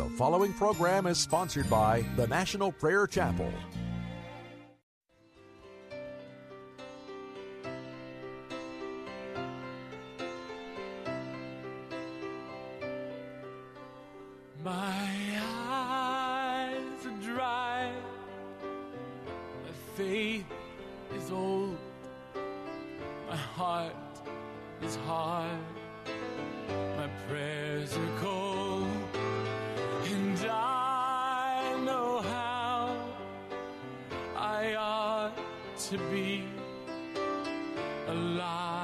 The following program is sponsored by the National Prayer Chapel. My eyes are dry, my faith is old, my heart is hard, my prayers are cold, to be alive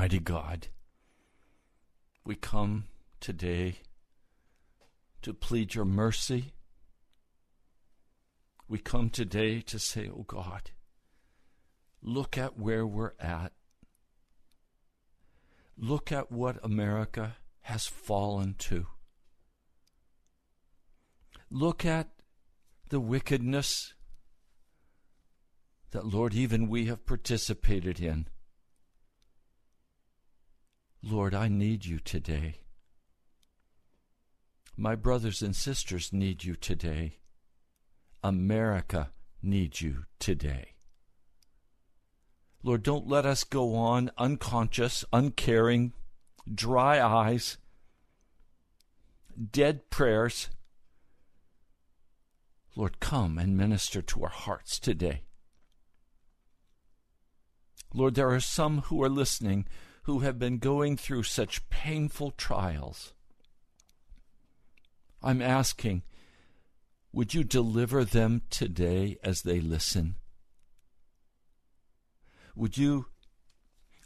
Almighty God, we come today to plead your mercy. We come today to say, Oh God, look at where we're at. Look at what America has fallen to. Look at the wickedness that, Lord, even we have participated in. Lord, I need you today. My brothers and sisters need you today. America needs you today. Lord, don't let us go on unconscious, uncaring, dry eyes, dead prayers. Lord, come and minister to our hearts today. Lord, there are some who are listening who have been going through such painful trials. I'm asking, would you deliver them today as they listen? Would you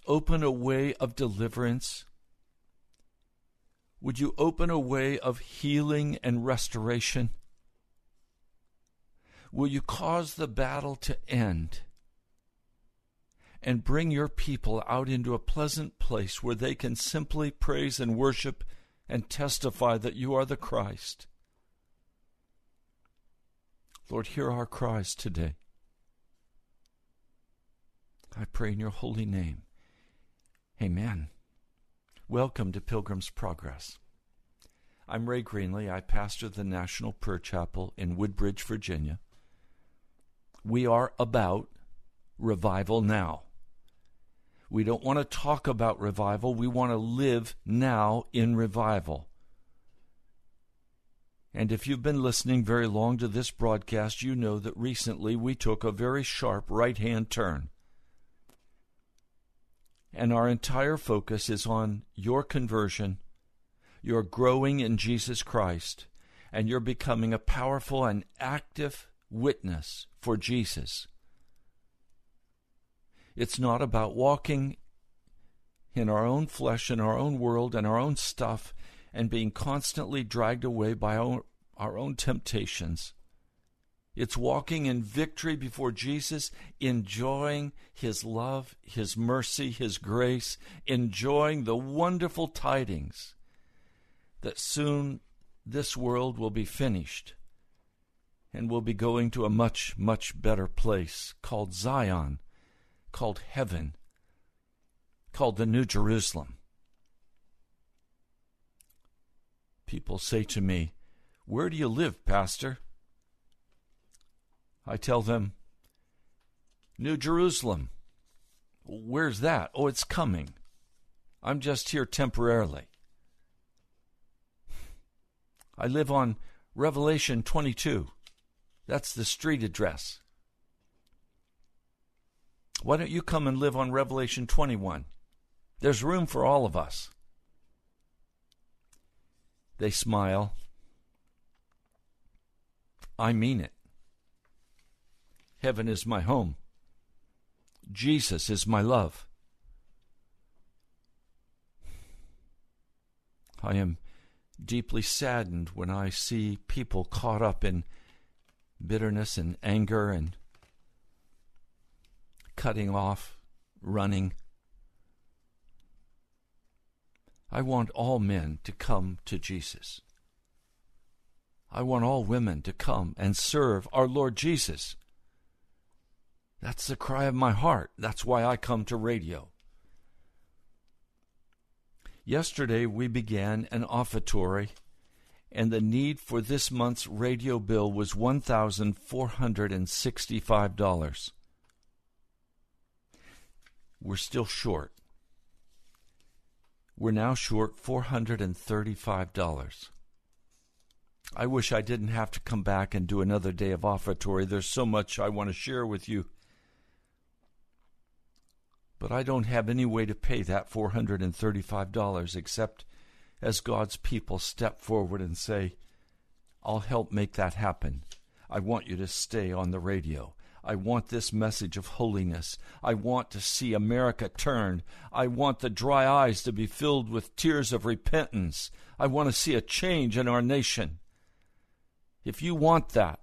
open a way of deliverance? Would you open a way of healing and restoration? Will you cause the battle to end and bring your people out into a pleasant place where they can simply praise and worship and testify that you are the Christ? Lord, hear our cries today. I pray in your holy name. Amen. Welcome to Pilgrim's Progress. I'm Ray Greenley. I pastor the National Prayer Chapel in Woodbridge, Virginia. We are about revival now. We don't want to talk about revival. We want to live now in revival. And if you've been listening very long to this broadcast, you know that recently we took a very sharp right hand turn. And our entire focus is on your conversion, you're growing in Jesus Christ and you're becoming a powerful and active witness for Jesus. It's not about walking in our own flesh, in our own world, and our own stuff, and being constantly dragged away by our, our own temptations. It's walking in victory before Jesus, enjoying His love, His mercy, His grace, enjoying the wonderful tidings that soon this world will be finished and we'll be going to a much, much better place called Zion, called heaven, called the New Jerusalem. People say to me, Where do you live, Pastor? I tell them, New Jerusalem. Where's that? Oh, it's coming. I'm just here temporarily. I live on Revelation 22. That's the street address. Why don't you come and live on Revelation 21? There's room for all of us. They smile. I mean it. Heaven is my home. Jesus is my love. I am deeply saddened when I see people caught up in bitterness and anger and cutting off, running. I want all men to come to Jesus. I want all women to come and serve our Lord Jesus. That's the cry of my heart. That's why I come to radio. Yesterday we began an offertory, and the need for this month's radio bill was $1,465. We're still short. We're now short $435. I wish I didn't have to come back and do another day of offertory. There's so much I want to share with you but I don't have any way to pay that $435 except as God's people step forward and say, I'll help make that happen. I want you to stay on the radio. I want this message of holiness. I want to see America turn. I want the dry eyes to be filled with tears of repentance. I want to see a change in our nation. If you want that,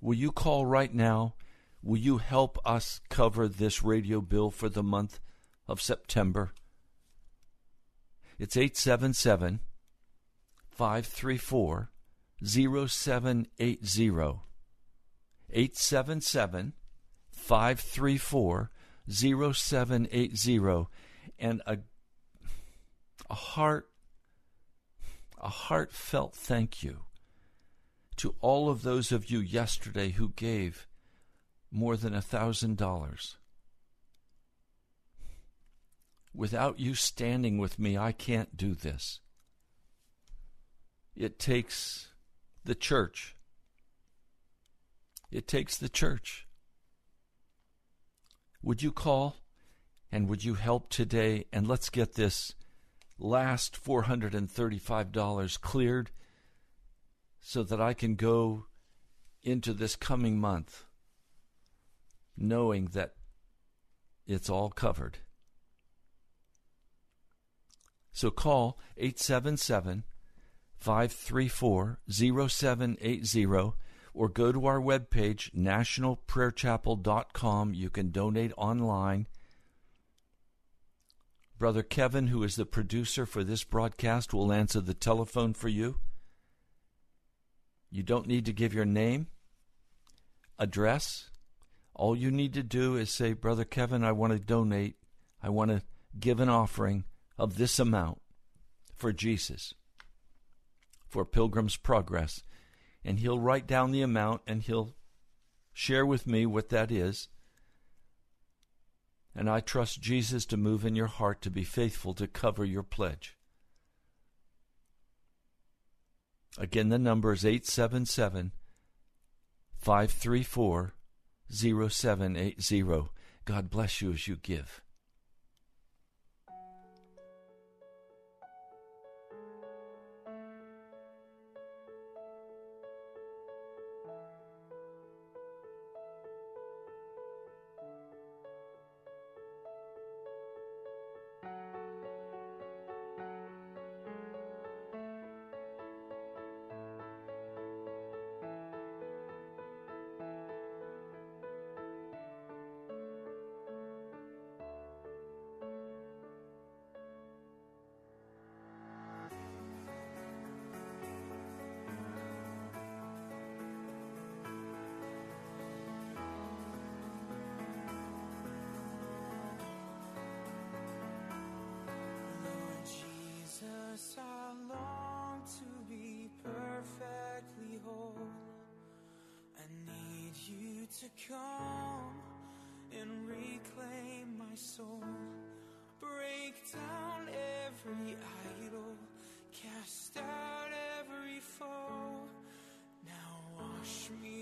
will you call right now Will you help us cover this radio bill for the month of September? It's 877 534 0780. 877 534 0780. And a, a heart a heartfelt thank you to all of those of you yesterday who gave more than a thousand dollars. Without you standing with me, I can't do this. It takes the church. It takes the church. Would you call and would you help today? And let's get this last $435 cleared so that I can go into this coming month knowing that it's all covered. So call 877 534 0780 or go to our webpage, nationalprayerchapel.com. You can donate online. Brother Kevin, who is the producer for this broadcast, will answer the telephone for you. You don't need to give your name, address, all you need to do is say, Brother Kevin, I want to donate. I want to give an offering of this amount for Jesus, for Pilgrim's Progress. And he'll write down the amount and he'll share with me what that is. And I trust Jesus to move in your heart to be faithful to cover your pledge. Again, the number is 877 534 0780. God bless you as you give. Jesus, I long to be perfectly whole. I need you to come and reclaim my soul. Break down every idol, cast out every foe. Now wash me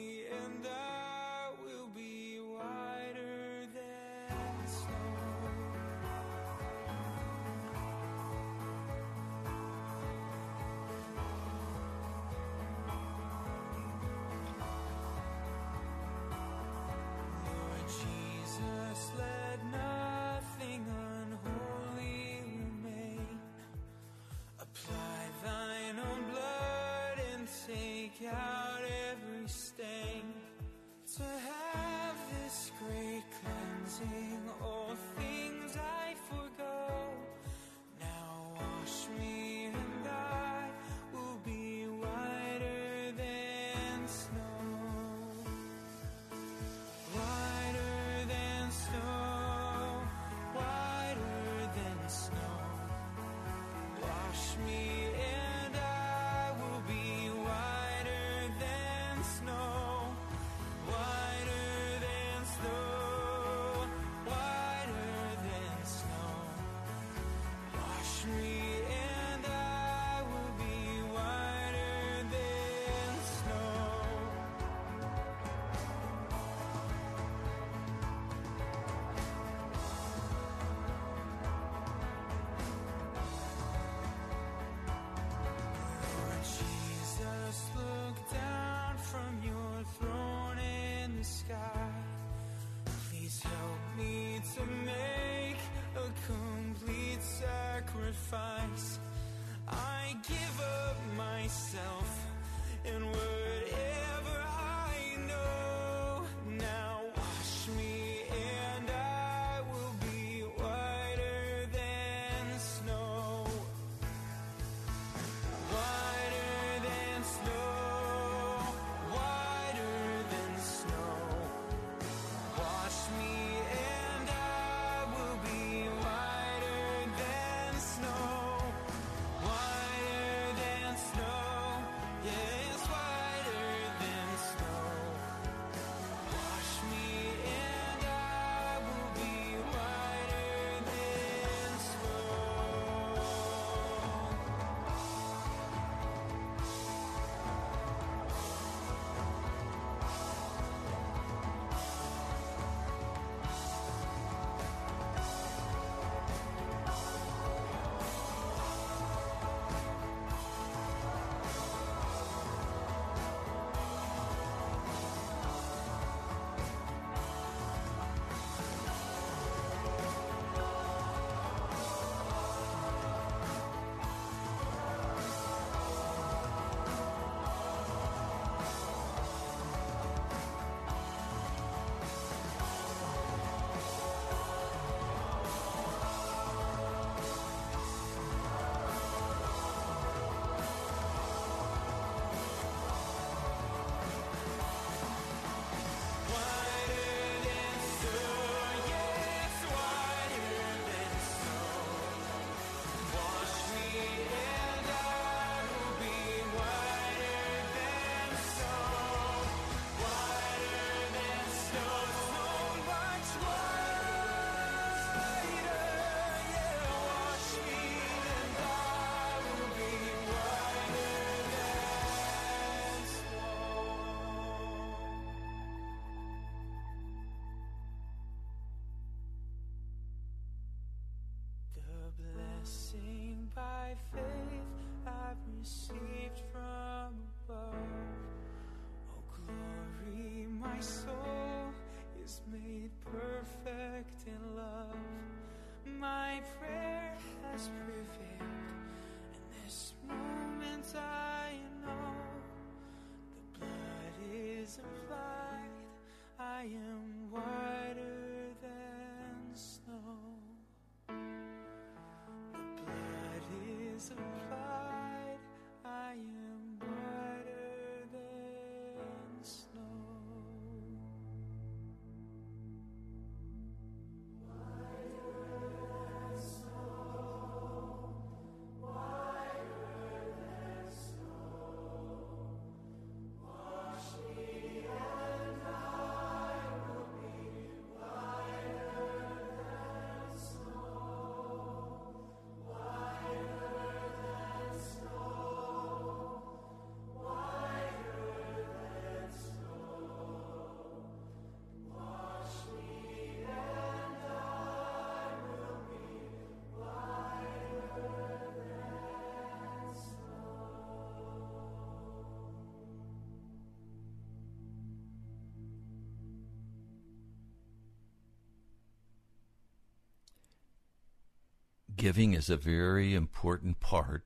Giving is a very important part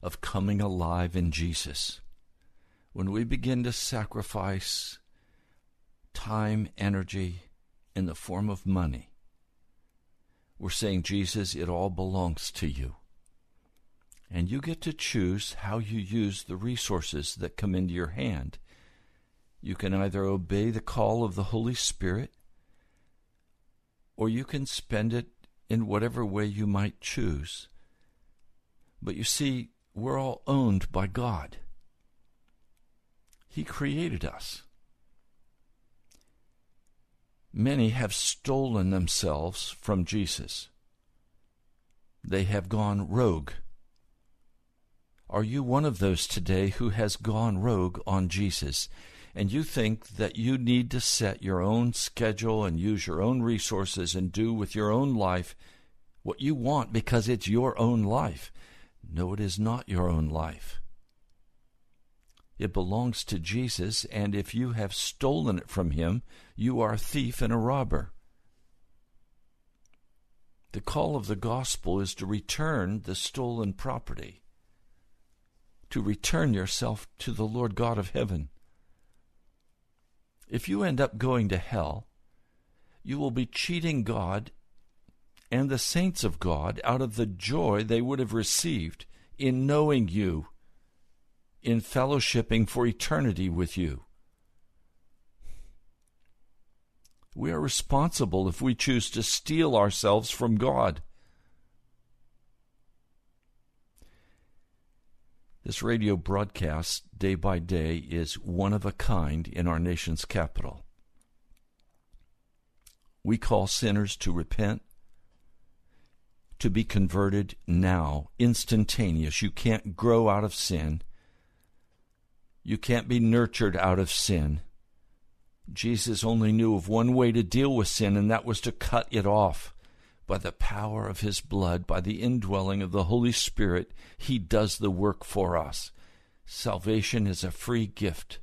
of coming alive in Jesus. When we begin to sacrifice time, energy in the form of money, we're saying, Jesus, it all belongs to you. And you get to choose how you use the resources that come into your hand. You can either obey the call of the Holy Spirit, or you can spend it in whatever way you might choose. But you see, we're all owned by God. He created us. Many have stolen themselves from Jesus. They have gone rogue. Are you one of those today who has gone rogue on Jesus? And you think that you need to set your own schedule and use your own resources and do with your own life what you want because it's your own life. No, it is not your own life. It belongs to Jesus, and if you have stolen it from him, you are a thief and a robber. The call of the gospel is to return the stolen property, to return yourself to the Lord God of heaven. If you end up going to hell, you will be cheating God and the saints of God out of the joy they would have received in knowing you in fellowshipping for eternity with you. We are responsible if we choose to steal ourselves from God. This radio broadcast, day by day, is one of a kind in our nation's capital. We call sinners to repent, to be converted now, instantaneous. You can't grow out of sin. You can't be nurtured out of sin. Jesus only knew of one way to deal with sin, and that was to cut it off. By the power of his blood, by the indwelling of the Holy Spirit, he does the work for us. Salvation is a free gift,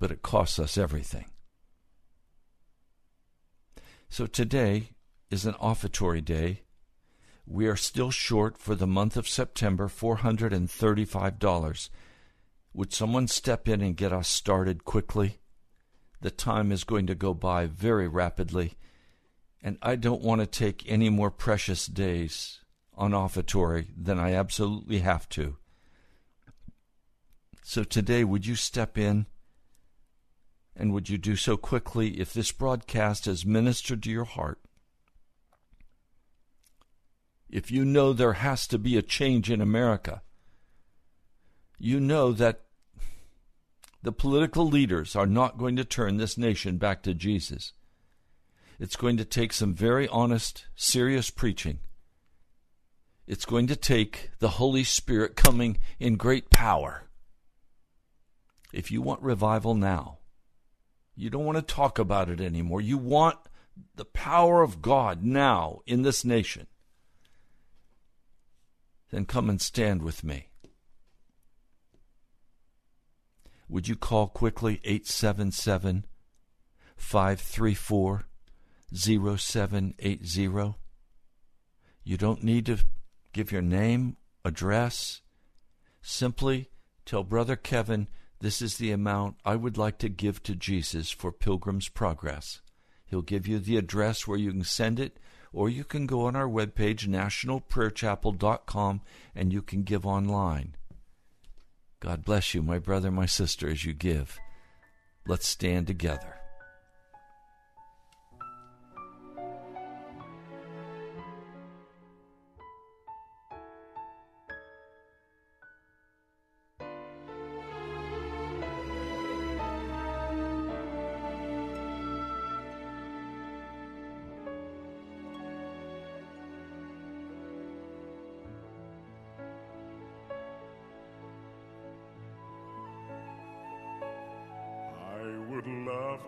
but it costs us everything. So today is an offertory day we are still short for the month of September $435. Would someone step in and get us started quickly? The time is going to go by very rapidly, and I don't want to take any more precious days on offertory than I absolutely have to. So today, would you step in? And would you do so quickly if this broadcast has ministered to your heart? if you know there has to be a change in America, you know that the political leaders are not going to turn this nation back to Jesus. It's going to take some very honest, serious preaching. It's going to take the Holy Spirit coming in great power. If you want revival now, you don't want to talk about it anymore. You want the power of God now in this nation then come and stand with me. Would you call quickly 877 534 0780? You don't need to give your name, address. Simply tell Brother Kevin this is the amount I would like to give to Jesus for Pilgrim's Progress. He'll give you the address where you can send it or you can go on our webpage, nationalprayerchapel.com, and you can give online. God bless you, my brother, my sister, as you give. Let's stand together.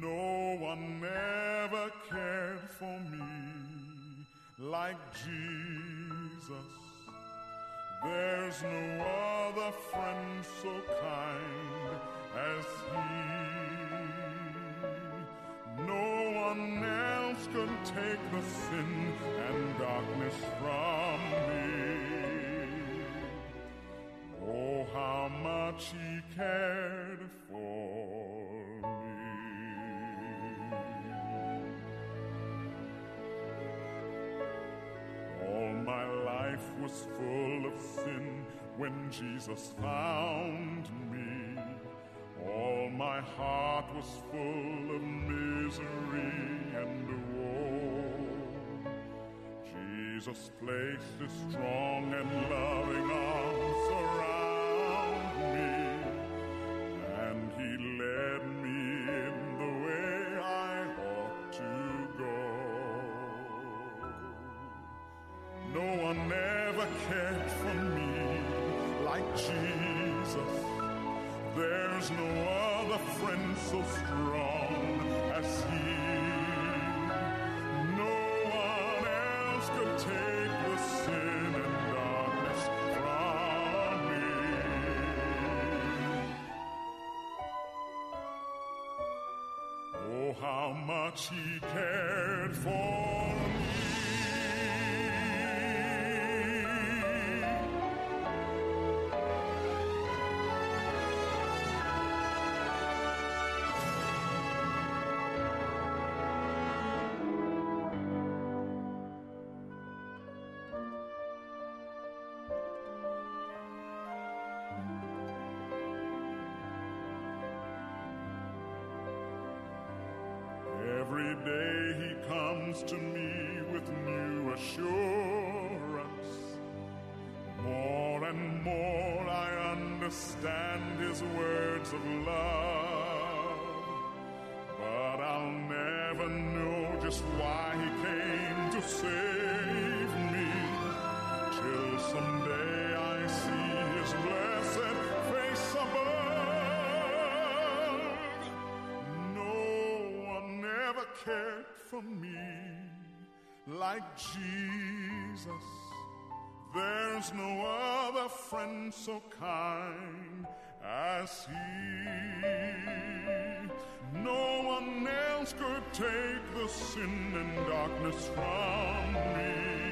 No one ever cared for me like Jesus. There's no other friend so kind as he. No one else could take the sin and darkness from me. Oh, how much he cared for my life was full of sin when Jesus found me. All my heart was full of misery and woe. Jesus placed his strong and loving arms around me, Jesus. There's no other friend so strong as he. No one else could take the sin and darkness from me. Oh, how much he cared for me. Day he comes to me with new assurance. More and more I understand his words of love. But I'll never know just why he came to save me. Till someday I see his blessed cared for me like Jesus. There's no other friend so kind as he. No one else could take the sin and darkness from me.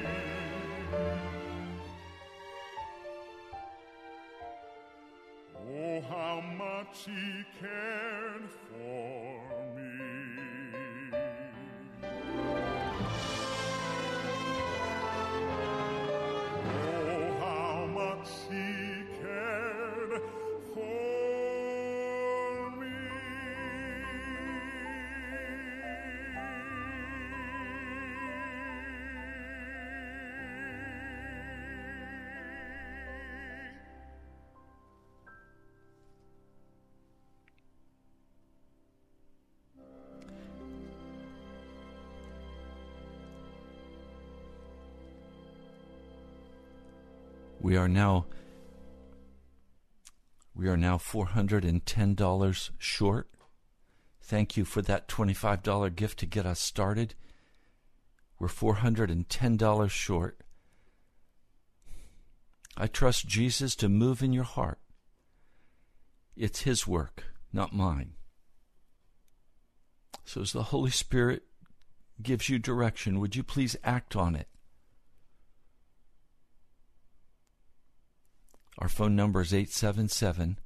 We are now we are now $410 short. Thank you for that $25 gift to get us started. We're $410 short. I trust Jesus to move in your heart. It's His work, not mine. So, as the Holy Spirit gives you direction, would you please act on it? Our phone number is 877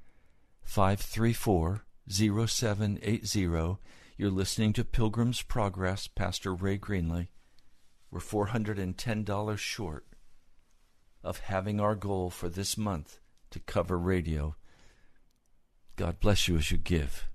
534 0780. You're listening to Pilgrim's Progress, Pastor Ray Greenley. We're $410 short of having our goal for this month to cover radio. God bless you as you give.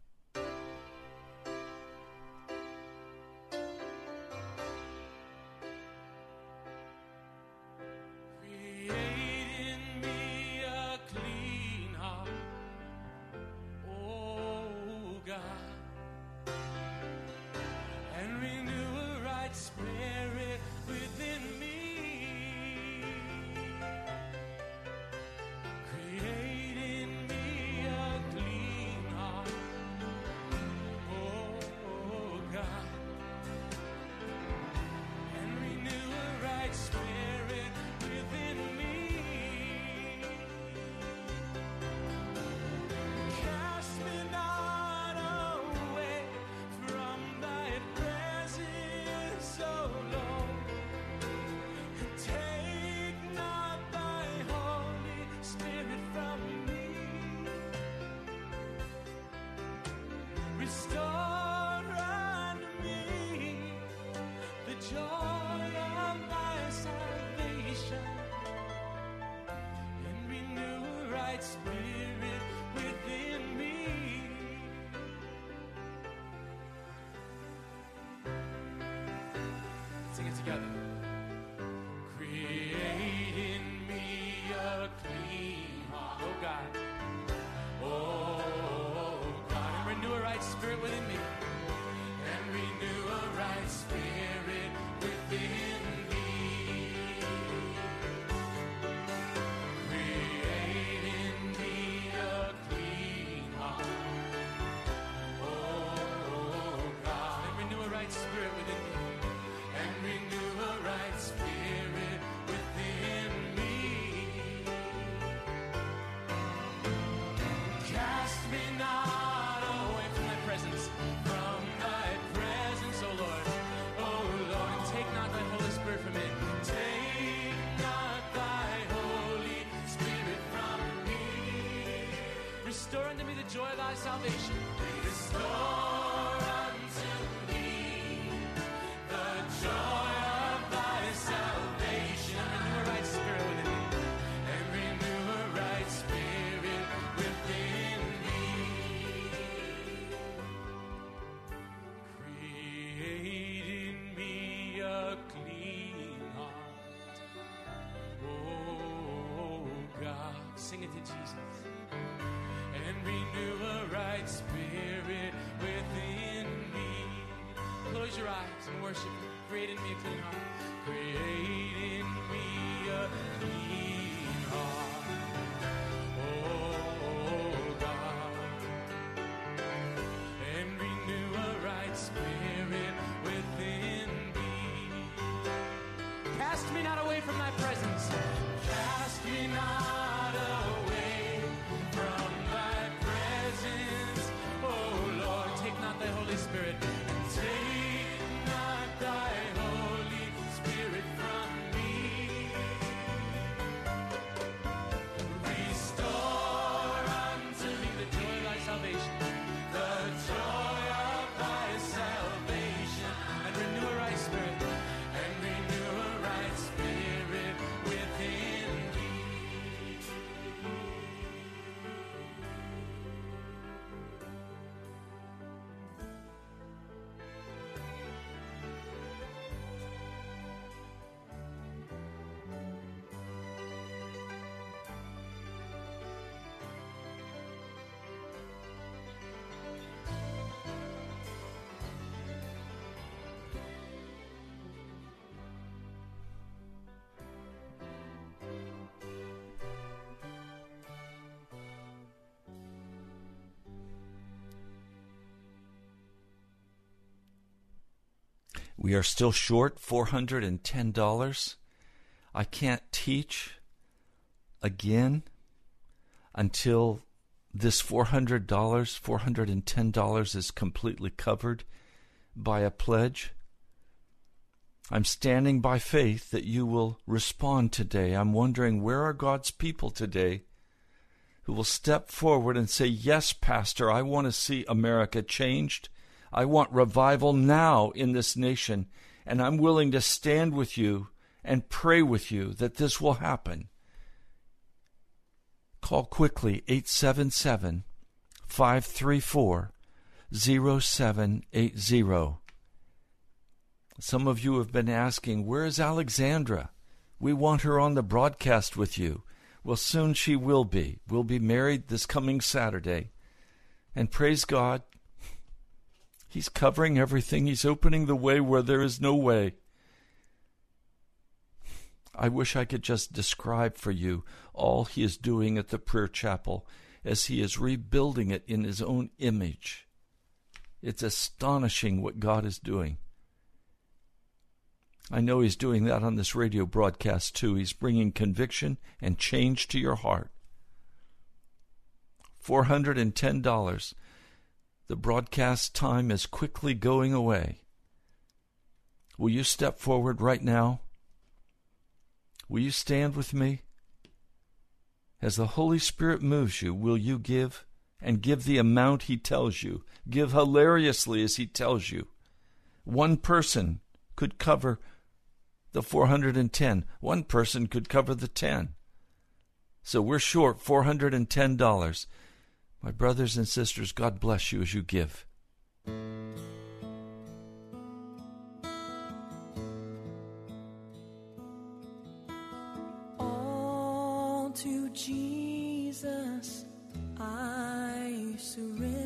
Salvation. Eyes and worship Him. Create in me a clean heart. Create in me a clean heart. Oh God. And renew a right spirit within me. Cast me not away from thy presence. We are still short $410. I can't teach again until this $400, $410 is completely covered by a pledge. I'm standing by faith that you will respond today. I'm wondering where are God's people today who will step forward and say, Yes, Pastor, I want to see America changed. I want revival now in this nation, and I'm willing to stand with you and pray with you that this will happen. Call quickly 877 534 0780. Some of you have been asking, Where is Alexandra? We want her on the broadcast with you. Well, soon she will be. We'll be married this coming Saturday. And praise God, He's covering everything. He's opening the way where there is no way. I wish I could just describe for you all He is doing at the prayer chapel as He is rebuilding it in His own image. It's astonishing what God is doing. I know He's doing that on this radio broadcast too. He's bringing conviction and change to your heart. $410. The broadcast time is quickly going away. Will you step forward right now? Will you stand with me? As the Holy Spirit moves you, will you give? And give the amount He tells you. Give hilariously as He tells you. One person could cover the 410. One person could cover the 10. So we're short $410. My brothers and sisters, God bless you as you give. All to Jesus I surrender.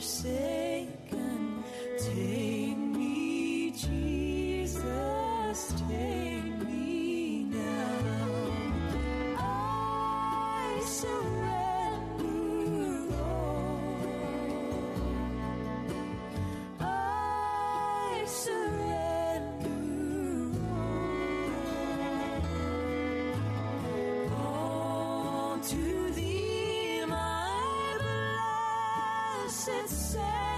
All blessed Savior.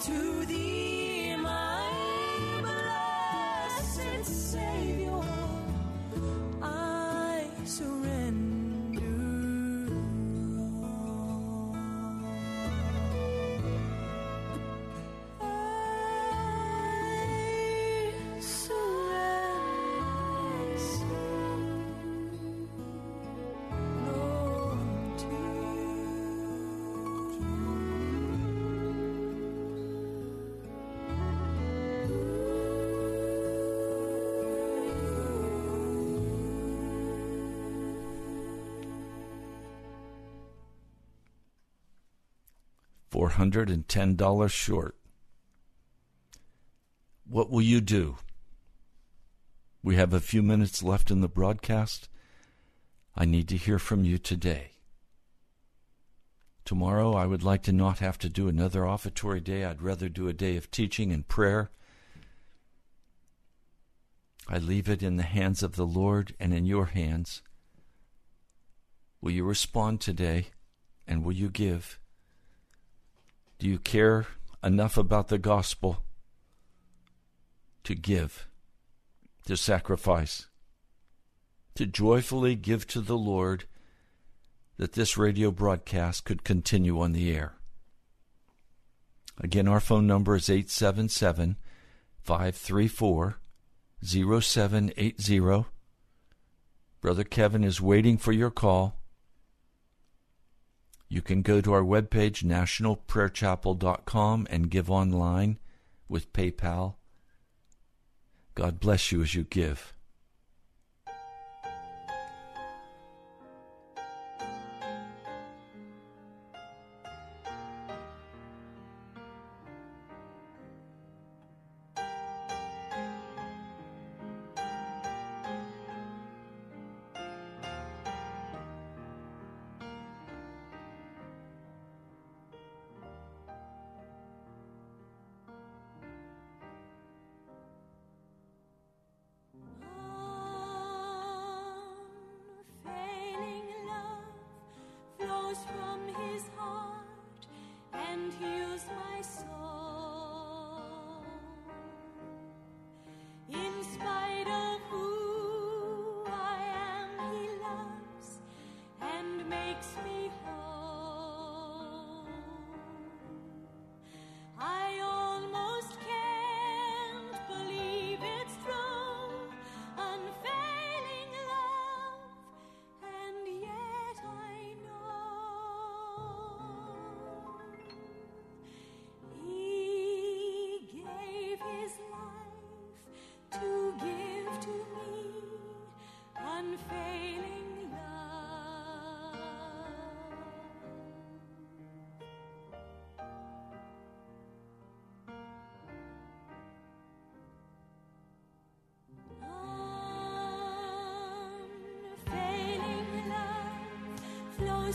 To $410 short. What will you do? We have a few minutes left in the broadcast. I need to hear from you today. Tomorrow, I would like to not have to do another offertory day. I'd rather do a day of teaching and prayer. I leave it in the hands of the Lord and in your hands. Will you respond today and will you give? Do you care enough about the gospel to give, to sacrifice, to joyfully give to the Lord that this radio broadcast could continue on the air? Again, our phone number is 877 534 0780. Brother Kevin is waiting for your call. You can go to our webpage, nationalprayerchapel.com, and give online with PayPal. God bless you as you give.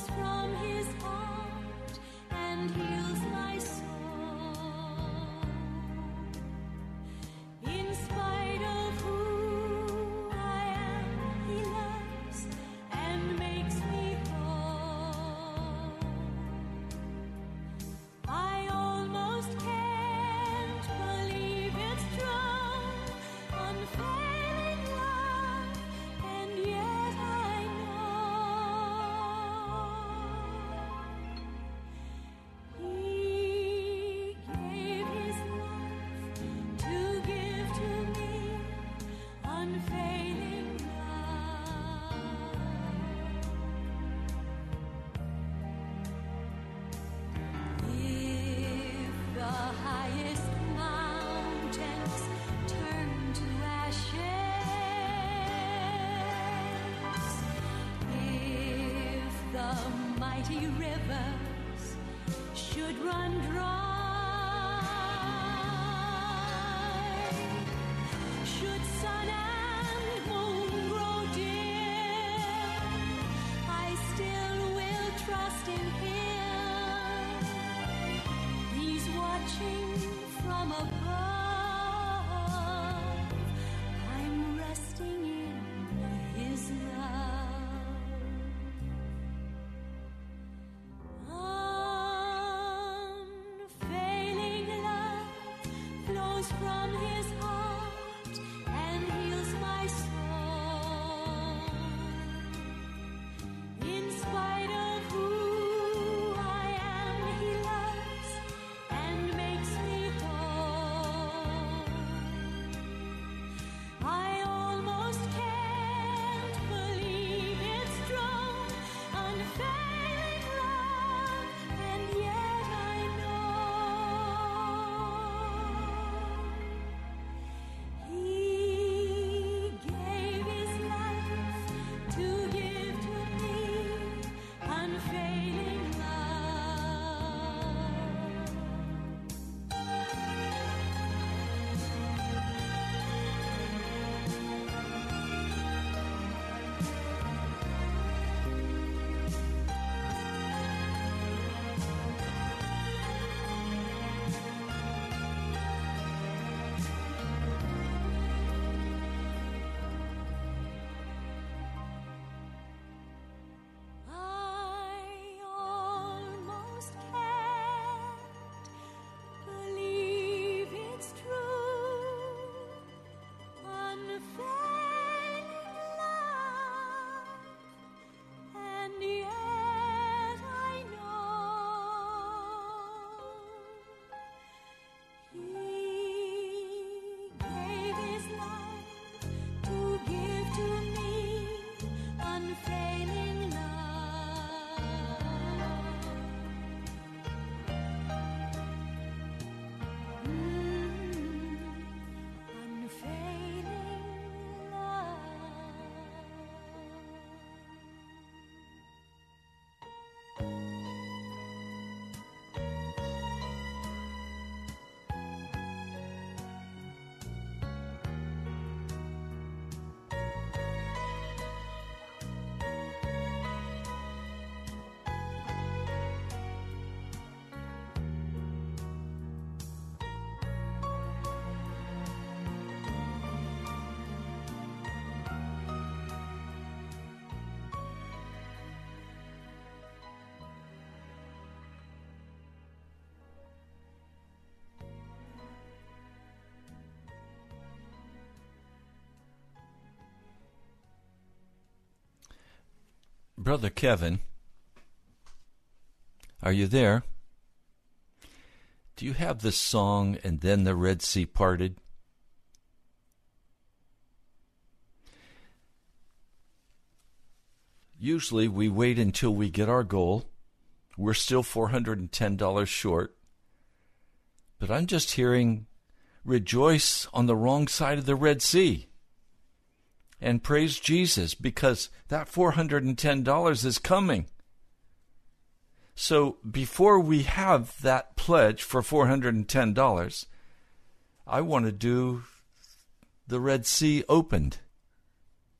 From rivers should run Brother Kevin, are you there? Do you have this song, And Then the Red Sea Parted? Usually we wait until we get our goal. We're still $410 short. But I'm just hearing rejoice on the wrong side of the Red Sea. And praise Jesus because that $410 is coming. So before we have that pledge for $410, I want to do the Red Sea opened.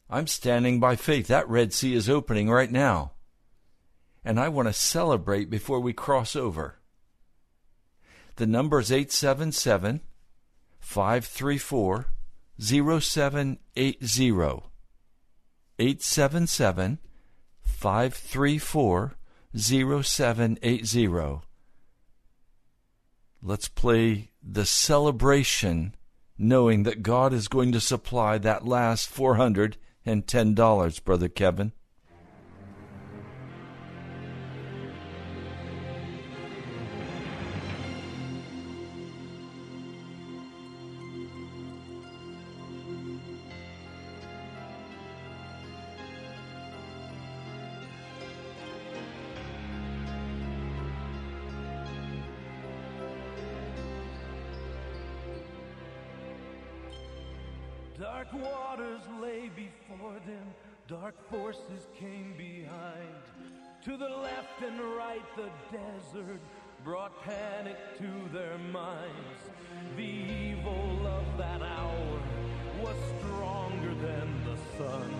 I'm standing by faith. That Red Sea is opening right now. And I want to celebrate before we cross over. The number is 877 534 0780. 877 534 0780. Let's play the celebration knowing that God is going to supply that last $410, Brother Kevin. Dark waters lay before them, dark forces came behind. To the left and right, the desert brought panic to their minds. The evil of that hour was stronger than the sun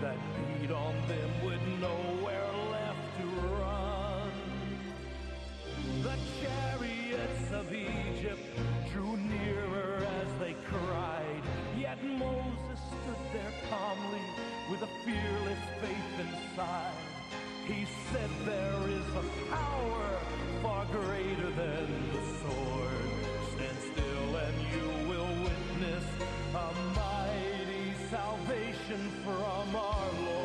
that beat on them with nowhere left to run. The chariots of Egypt drew nearer with a fearless faith inside. He said, There is a power far greater than the sword. Stand still and you will witness a mighty salvation from our Lord.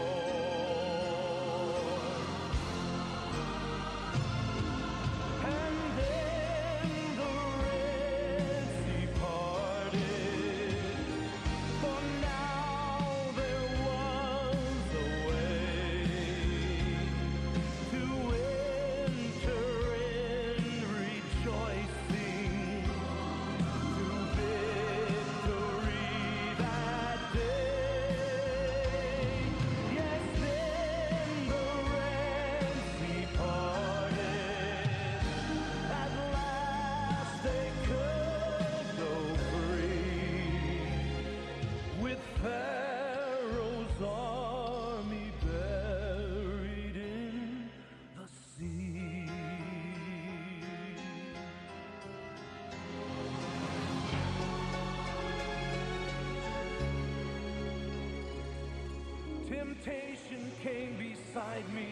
Came beside me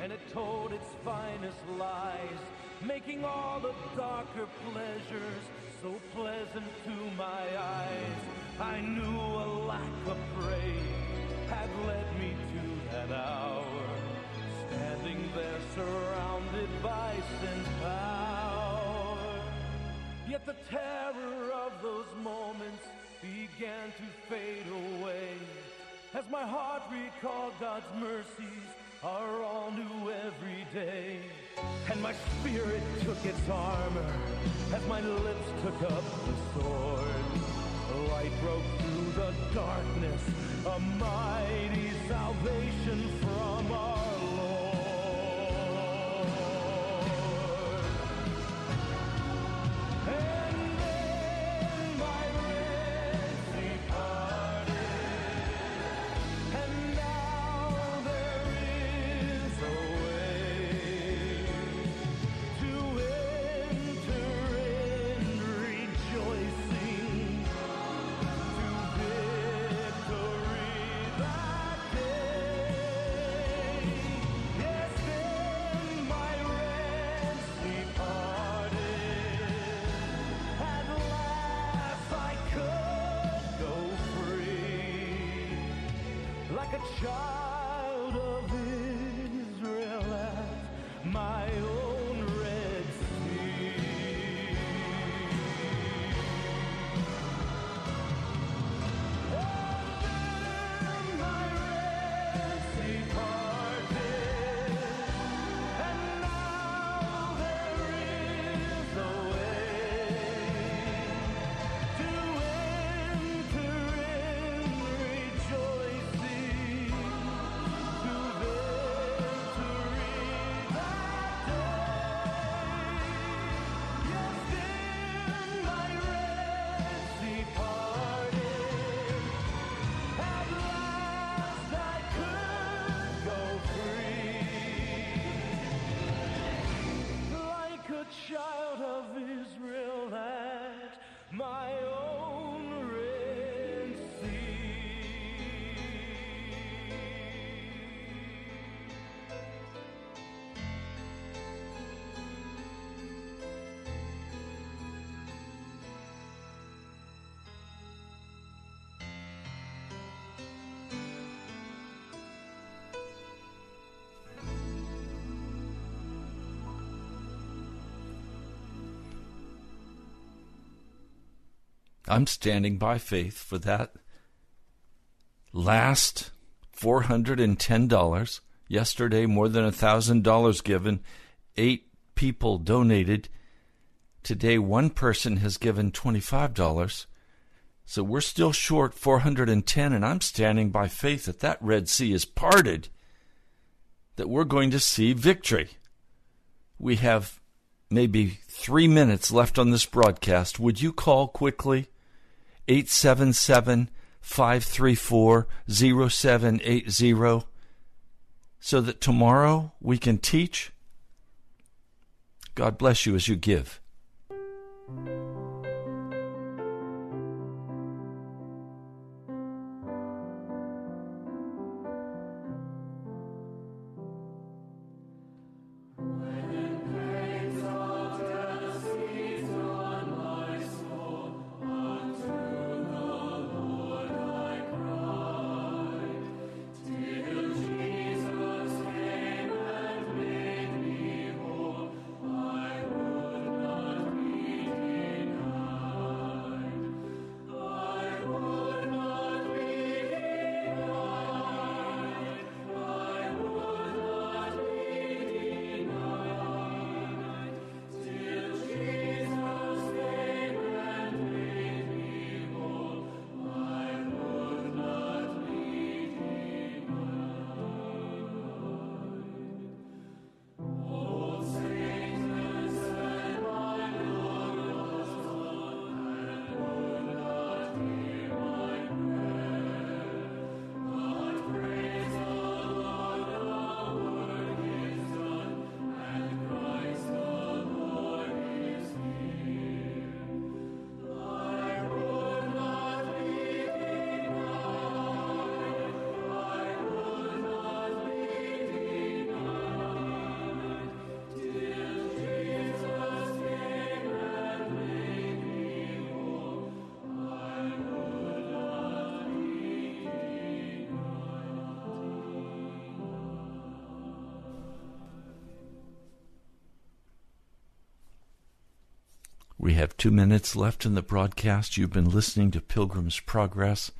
and it told its finest lies, making all the darker pleasures so pleasant to my eyes. I knew a lack of praise had led me to that hour, standing there surrounded by sin's power. Yet the terror of those moments began to fade away as my heart recalled God's mercies are all new every day. And my spirit took its armor as my lips took up the sword. Light broke through the darkness, a mighty salvation from our could I'm standing by faith for that last $410. Yesterday, more than $1,000 given. Eight people donated. Today, one person has given $25. So we're still short 410, and I'm standing by faith that that Red Sea is parted, that we're going to see victory. We have maybe three minutes left on this broadcast. Would you call quickly? 877 534 0780 so that tomorrow we can teach? God bless you as you give. We have two minutes left in the broadcast. You've been listening to Pilgrim's Progress.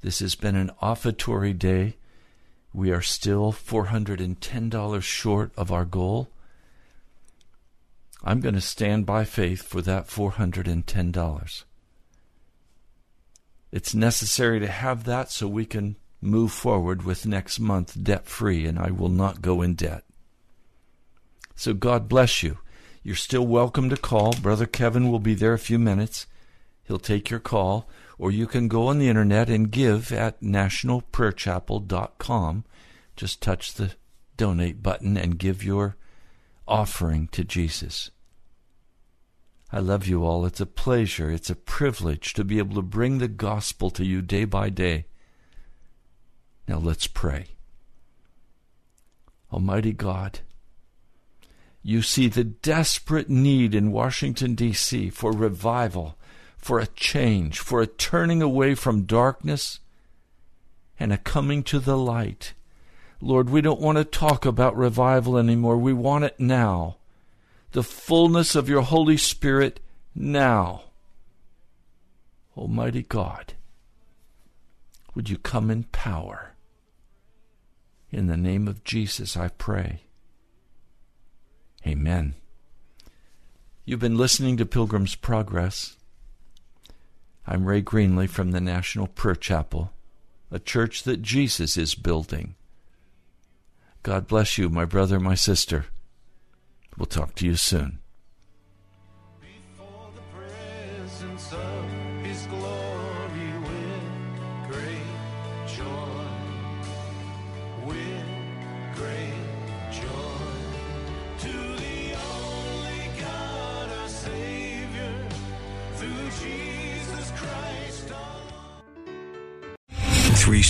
This has been an offertory day. We are still $410 short of our goal. I'm going to stand by faith for that $410. It's necessary to have that so we can move forward with next month debt free, and I will not go in debt. So God bless you. You're still welcome to call. Brother Kevin will be there a few minutes. He'll take your call, or you can go on the internet and give at nationalprayerchapel.com. Just touch the donate button and give your offering to Jesus. I love you all. It's a pleasure, it's a privilege to be able to bring the gospel to you day by day. Now let's pray. Almighty God, you see the desperate need in Washington, D.C. for revival, for a change, for a turning away from darkness and a coming to the light. Lord, we don't want to talk about revival anymore. We want it now. The fullness of your Holy Spirit now. Almighty God, would you come in power? In the name of Jesus, I pray. Amen. You've been listening to Pilgrim's Progress. I'm Ray Greenley from the National Prayer Chapel, a church that Jesus is building. God bless you, my brother, my sister. We'll talk to you soon.